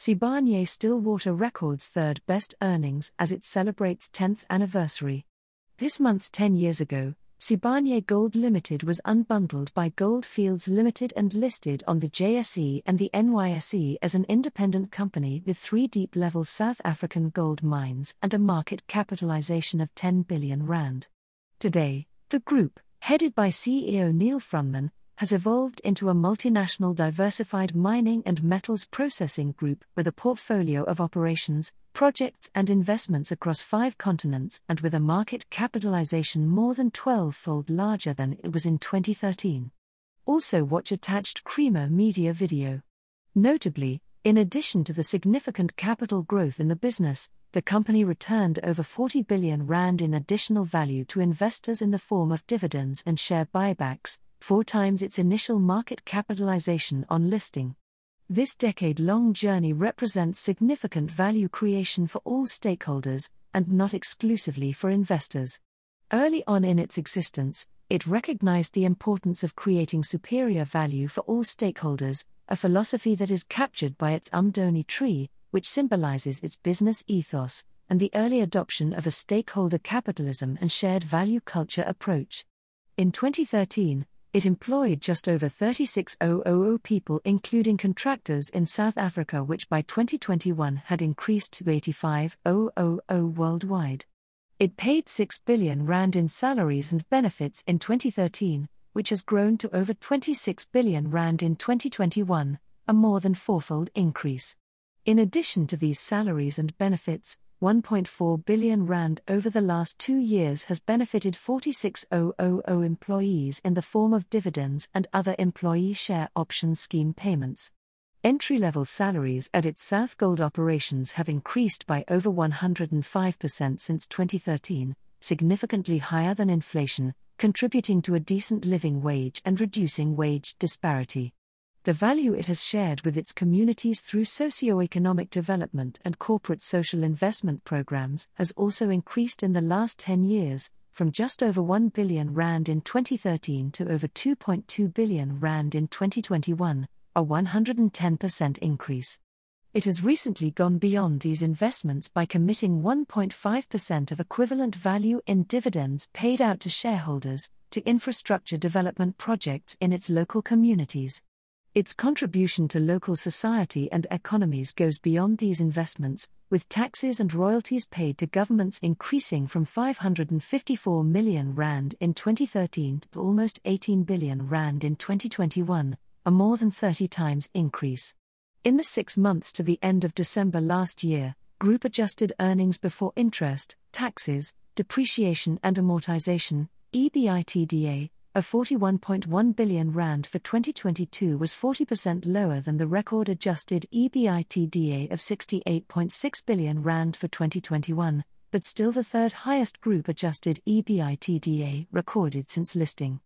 Sibanye Stillwater records third best earnings as it celebrates 10th anniversary. This month 10 years ago, Sibanye Gold Limited was unbundled by Gold Fields Limited and listed on the JSE and the NYSE as an independent company with three deep level South African gold mines and a market capitalization of 10 billion rand. Today, the group, headed by CEO Neal Froneman, has evolved into a multinational diversified mining and metals processing group with a portfolio of operations, projects, and investments across five continents and with a market capitalization more than 12 fold larger than it was in 2013. Also, watch attached Creamer Media video. Notably, in addition to the significant capital growth in the business, the company returned over 40 billion rand in additional value to investors in the form of dividends and share buybacks, four times its initial market capitalization on listing. This decade long journey represents significant value creation for all stakeholders, and not exclusively for investors. Early on in its existence, it recognized the importance of creating superior value for all stakeholders, a philosophy that is captured by its Umdoni tree, which symbolizes its business ethos, and the early adoption of a stakeholder capitalism and shared value culture approach. In 2013, it employed just over 36,000 people, including contractors in South Africa, which by 2021 had increased to 85,000 worldwide. It paid 6 billion rand in salaries and benefits in 2013, which has grown to over 26 billion rand in 2021, a more than fourfold increase. In addition to these salaries and benefits, 1.4 billion rand over the last two years has benefited 46,000 employees in the form of dividends and other employee share option scheme payments. Entry level salaries at its South Gold operations have increased by over 105% since 2013, significantly higher than inflation, contributing to a decent living wage and reducing wage disparity the value it has shared with its communities through socio-economic development and corporate social investment programs has also increased in the last 10 years, from just over 1 billion rand in 2013 to over 2.2 billion rand in 2021, a 110% increase. It has recently gone beyond these investments by committing 1.5% of equivalent value in dividends paid out to shareholders to infrastructure development projects in its local communities. Its contribution to local society and economies goes beyond these investments, with taxes and royalties paid to governments increasing from 554 million rand in 2013 to almost 18 billion rand in 2021, a more than 30 times increase. In the six months to the end of December last year, group adjusted earnings before interest, taxes, depreciation and amortization, EBITDA, of 41.1 billion rand for 2022 was 40% lower than the record adjusted EBITDA of 68.6 billion rand for 2021, but still the third highest group adjusted EBITDA recorded since listing.